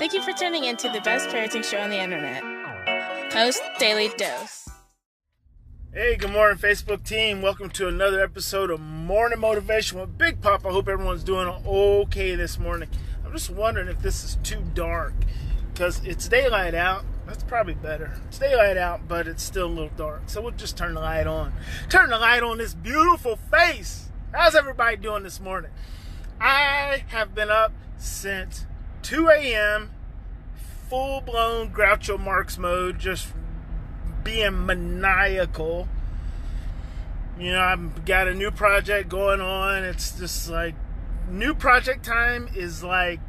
Thank you for tuning in to the best parenting show on the internet. Post Daily Dose. Hey, good morning, Facebook team. Welcome to another episode of Morning Motivation with Big Pop. I hope everyone's doing okay this morning. I'm just wondering if this is too dark because it's daylight out. That's probably better. It's daylight out, but it's still a little dark. So we'll just turn the light on. Turn the light on this beautiful face. How's everybody doing this morning? I have been up since 2 a.m., full blown Groucho Marx mode, just being maniacal. You know, I've got a new project going on. It's just like new project time is like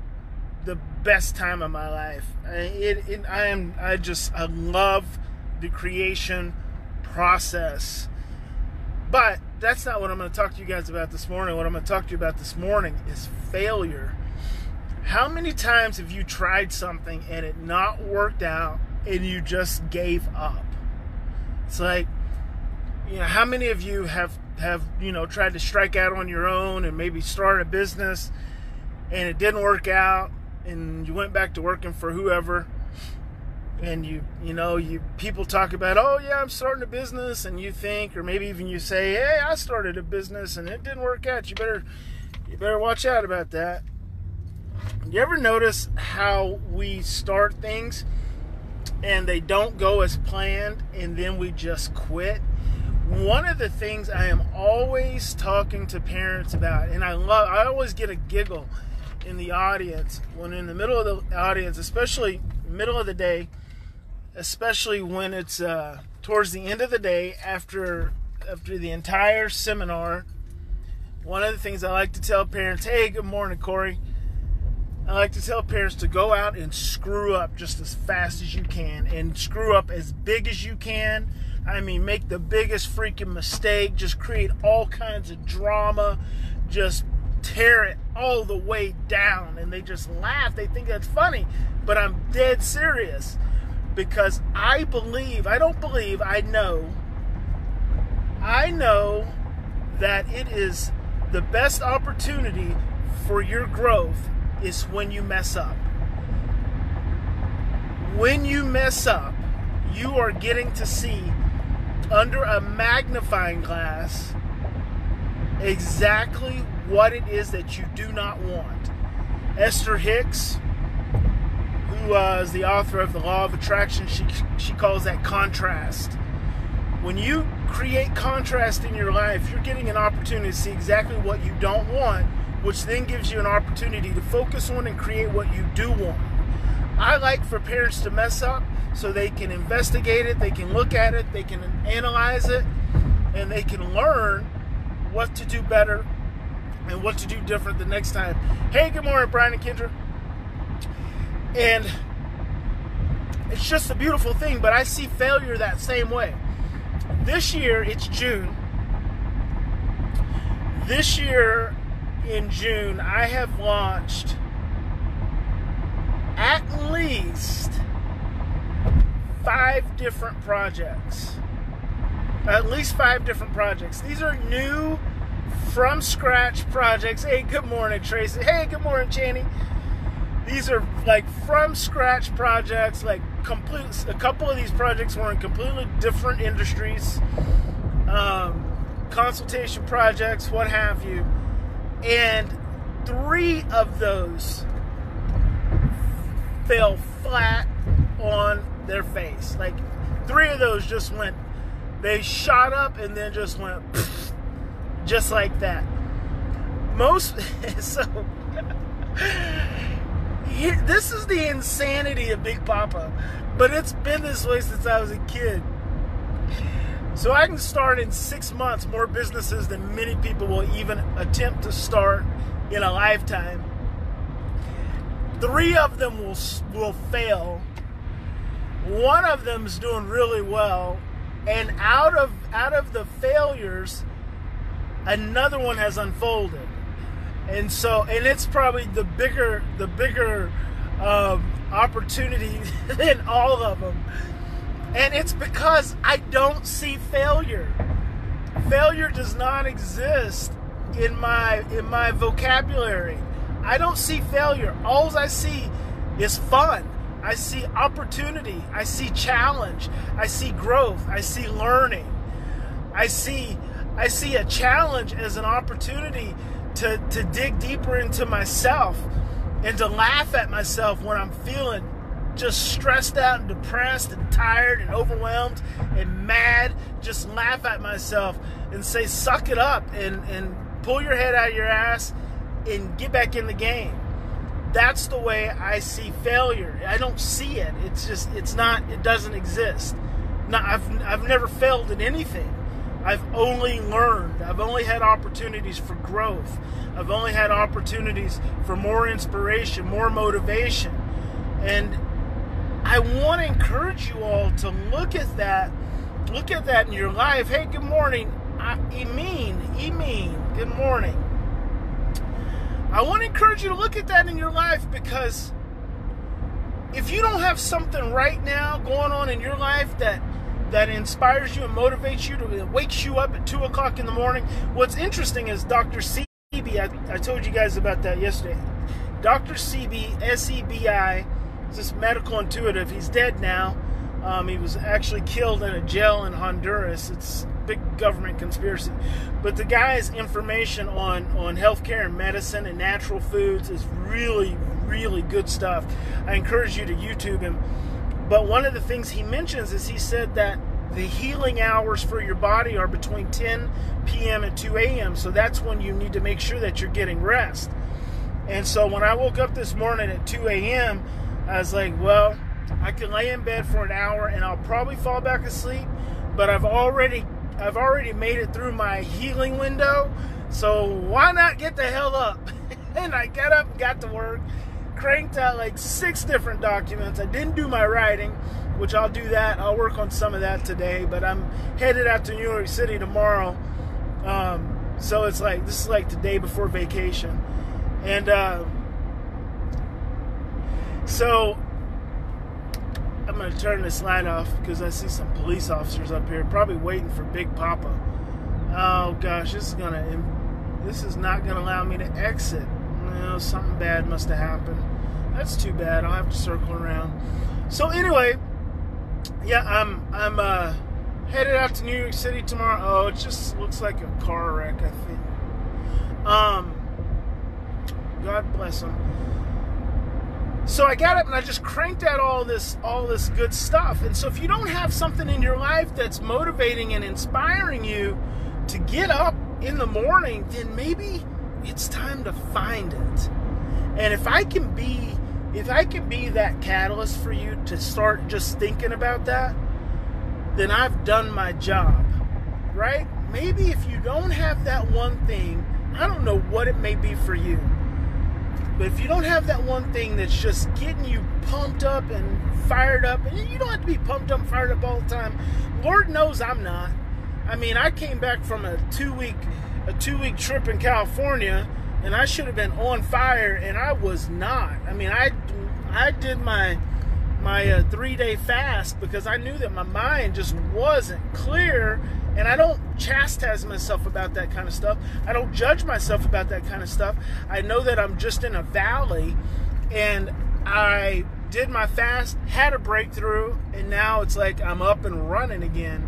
the best time of my life. It, it, I am I just I love the creation process. But that's not what I'm going to talk to you guys about this morning. What I'm going to talk to you about this morning is failure. How many times have you tried something and it not worked out and you just gave up? It's like, you know, how many of you have have you know tried to strike out on your own and maybe start a business and it didn't work out and you went back to working for whoever and you you know you people talk about oh yeah i'm starting a business and you think or maybe even you say hey i started a business and it didn't work out you better you better watch out about that you ever notice how we start things and they don't go as planned and then we just quit one of the things i am always talking to parents about and i love i always get a giggle in the audience when in the middle of the audience especially middle of the day especially when it's uh, towards the end of the day after after the entire seminar. One of the things I like to tell parents, hey, good morning, Corey. I like to tell parents to go out and screw up just as fast as you can and screw up as big as you can. I mean, make the biggest freaking mistake, just create all kinds of drama, just tear it all the way down. And they just laugh. They think that's funny, but I'm dead serious because I believe, I don't believe, I know, I know that it is the best opportunity for your growth is when you mess up. When you mess up, you are getting to see under a magnifying glass exactly what it is that you do not want. Esther Hicks, who uh, is the author of the Law of Attraction, she she calls that contrast. When you create contrast in your life, you're getting an opportunity to see exactly what you don't want, which then gives you an opportunity to focus on and create what you do want. I like for parents to mess up so they can investigate it, they can look at it, they can analyze it, and they can learn what to do better and what to do different the next time. Hey, good morning, Brian and Kendra. And it's just a beautiful thing, but I see failure that same way. This year, it's June. This year, in June, I have launched at least five different projects. At least five different projects. These are new, from scratch projects. Hey, good morning, Tracy. Hey, good morning, Channy these are like from scratch projects like complete a couple of these projects were in completely different industries um, consultation projects what have you and three of those fell flat on their face. Like three of those just went they shot up and then just went just like that. Most so this is the insanity of Big Papa, but it's been this way since I was a kid. So I can start in six months more businesses than many people will even attempt to start in a lifetime. Three of them will will fail. One of them's doing really well, and out of out of the failures, another one has unfolded and so and it's probably the bigger the bigger um, opportunity than all of them and it's because i don't see failure failure does not exist in my in my vocabulary i don't see failure all i see is fun. I see opportunity. I see challenge. I see growth. I see learning. I see I see a challenge as an opportunity to, to dig deeper into myself and to laugh at myself when I'm feeling just stressed out and depressed and tired and overwhelmed and mad. Just laugh at myself and say, suck it up and, and pull your head out of your ass and get back in the game. That's the way I see failure. I don't see it. It's just, it's not, it doesn't exist. Not, I've, I've never failed in anything. I've only learned. I've only had opportunities for growth. I've only had opportunities for more inspiration, more motivation. And I want to encourage you all to look at that. Look at that in your life. Hey, good morning. I, Emin, Emin, good morning. I want to encourage you to look at that in your life because if you don't have something right now going on in your life that that inspires you and motivates you to wakes you up at two o'clock in the morning. What's interesting is Dr. Sebi. I, I told you guys about that yesterday. Dr. Sebi, S E B I, is this medical intuitive. He's dead now. Um, he was actually killed in a jail in Honduras. It's big government conspiracy. But the guy's information on on healthcare and medicine and natural foods is really, really good stuff. I encourage you to YouTube him but one of the things he mentions is he said that the healing hours for your body are between 10 p.m. and 2 a.m. So that's when you need to make sure that you're getting rest. And so when I woke up this morning at 2 a.m., I was like, well, I can lay in bed for an hour and I'll probably fall back asleep, but I've already I've already made it through my healing window. So why not get the hell up? and I got up got to work cranked out like six different documents. I didn't do my writing, which I'll do that. I'll work on some of that today, but I'm headed out to New York City tomorrow. Um, so it's like this is like the day before vacation, and uh, so I'm gonna turn this light off because I see some police officers up here, probably waiting for Big Papa. Oh gosh, this is gonna this is not gonna allow me to exit. Well, something bad must have happened. That's too bad. I'll have to circle around. So anyway, yeah, I'm I'm uh, headed out to New York City tomorrow. Oh, it just looks like a car wreck, I think. Um, God bless him. So I got up and I just cranked out all this all this good stuff. And so if you don't have something in your life that's motivating and inspiring you to get up in the morning, then maybe it's time to find it. And if I can be if I can be that catalyst for you to start just thinking about that, then I've done my job. Right? Maybe if you don't have that one thing, I don't know what it may be for you. But if you don't have that one thing that's just getting you pumped up and fired up, and you don't have to be pumped up and fired up all the time. Lord knows I'm not. I mean, I came back from a two week a two week trip in California and I should have been on fire and I was not. I mean, I I did my my uh, three day fast because I knew that my mind just wasn't clear. And I don't chastise myself about that kind of stuff. I don't judge myself about that kind of stuff. I know that I'm just in a valley and I did my fast, had a breakthrough, and now it's like I'm up and running again.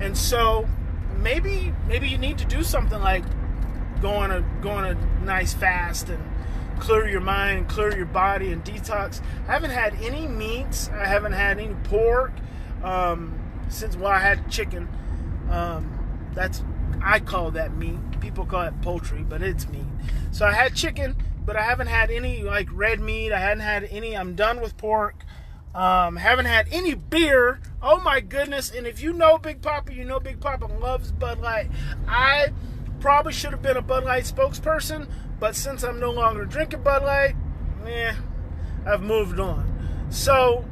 And so maybe maybe you need to do something like go on a go on a nice fast and clear your mind, clear your body, and detox. I haven't had any meats. I haven't had any pork um, since well, I had chicken. Um, that's I call that meat. People call it poultry, but it's meat. So I had chicken, but I haven't had any like red meat. I hadn't had any. I'm done with pork. Um, haven't had any beer. Oh my goodness. And if you know Big Papa, you know Big Papa loves Bud Light. I probably should have been a Bud Light spokesperson, but since I'm no longer drinking Bud Light, eh, I've moved on. So,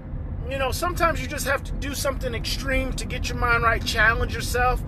you know, sometimes you just have to do something extreme to get your mind right, challenge yourself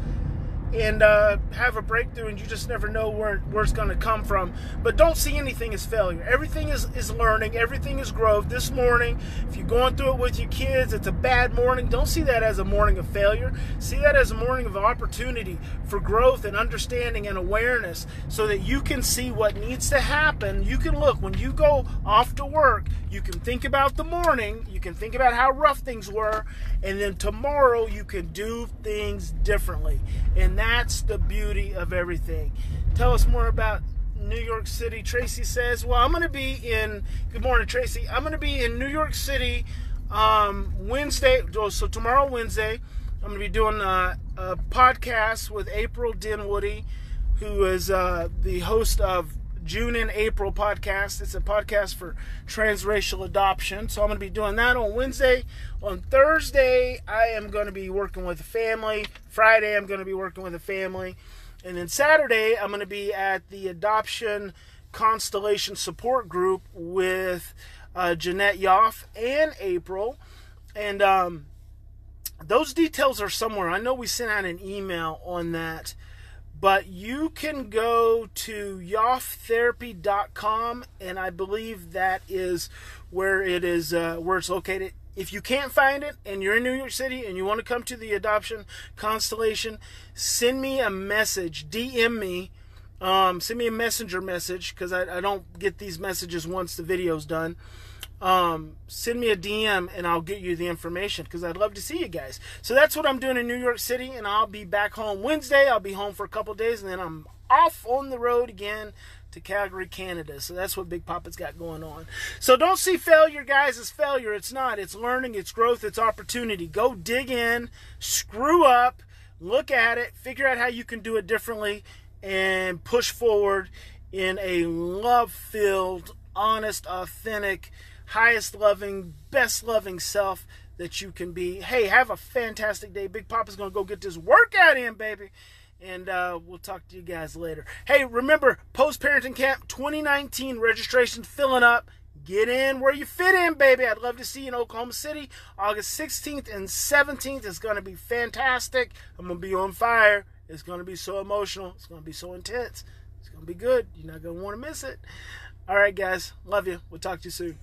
and uh, have a breakthrough, and you just never know where, where it's going to come from. But don't see anything as failure. Everything is, is learning, everything is growth. This morning, if you're going through it with your kids, it's a bad morning. Don't see that as a morning of failure. See that as a morning of opportunity for growth and understanding and awareness so that you can see what needs to happen. You can look when you go off to work, You can think about the morning, you can think about how rough things were, and then tomorrow you can do things differently. And that's the beauty of everything. Tell us more about New York City. Tracy says, Well, I'm going to be in, good morning, Tracy. I'm going to be in New York City um, Wednesday. So tomorrow, Wednesday, I'm going to be doing a, a podcast with April Dinwoodie, who is uh, the host of June and April podcast. It's a podcast for transracial adoption. So I'm going to be doing that on Wednesday. On Thursday, I am going to be working with a family. Friday, I'm going to be working with a family. And then Saturday, I'm going to be at the Adoption Constellation Support Group with uh, Jeanette Yoffe and April. And um, those details are somewhere. I know we sent out an email on that, but you can go to yoffetherapy.com, and I believe that is where it is uh, where it's located. If you can't find it and you're in New York City and you want to come to the adoption constellation, send me a message, DM me, um, send me a messenger message because I, I, don't get these messages once the video's done. Um, send me a DM and I'll get you the information because I'd love to see you guys. So that's what I'm doing in New York City, and I'll be back home Wednesday. I'll be home for a couple days, and then I'm off on the road again to Calgary, Canada. So that's what Big Papa's got going on. So don't see failure, guys, as failure. It's not. It's learning, it's growth, it's opportunity. Go dig in, screw up, look at it, figure out how you can do it differently, and push forward in a love filled, honest, authentic, highest loving, best loving self that you can be. Hey, have a fantastic day. Big Papa's going to go get this workout in, baby and uh, we'll talk to you guys later. Hey, remember, Post Parenting Camp 2019 registration filling up. Get in where you fit in, baby. I'd love to see you in Oklahoma City. August 16th and 17th is going to be fantastic. I'm going to be on fire. It's going to be so emotional. It's going to be so intense. It's going to be good. You're not going to want to miss it. All right, guys. Love you. We'll talk to you soon.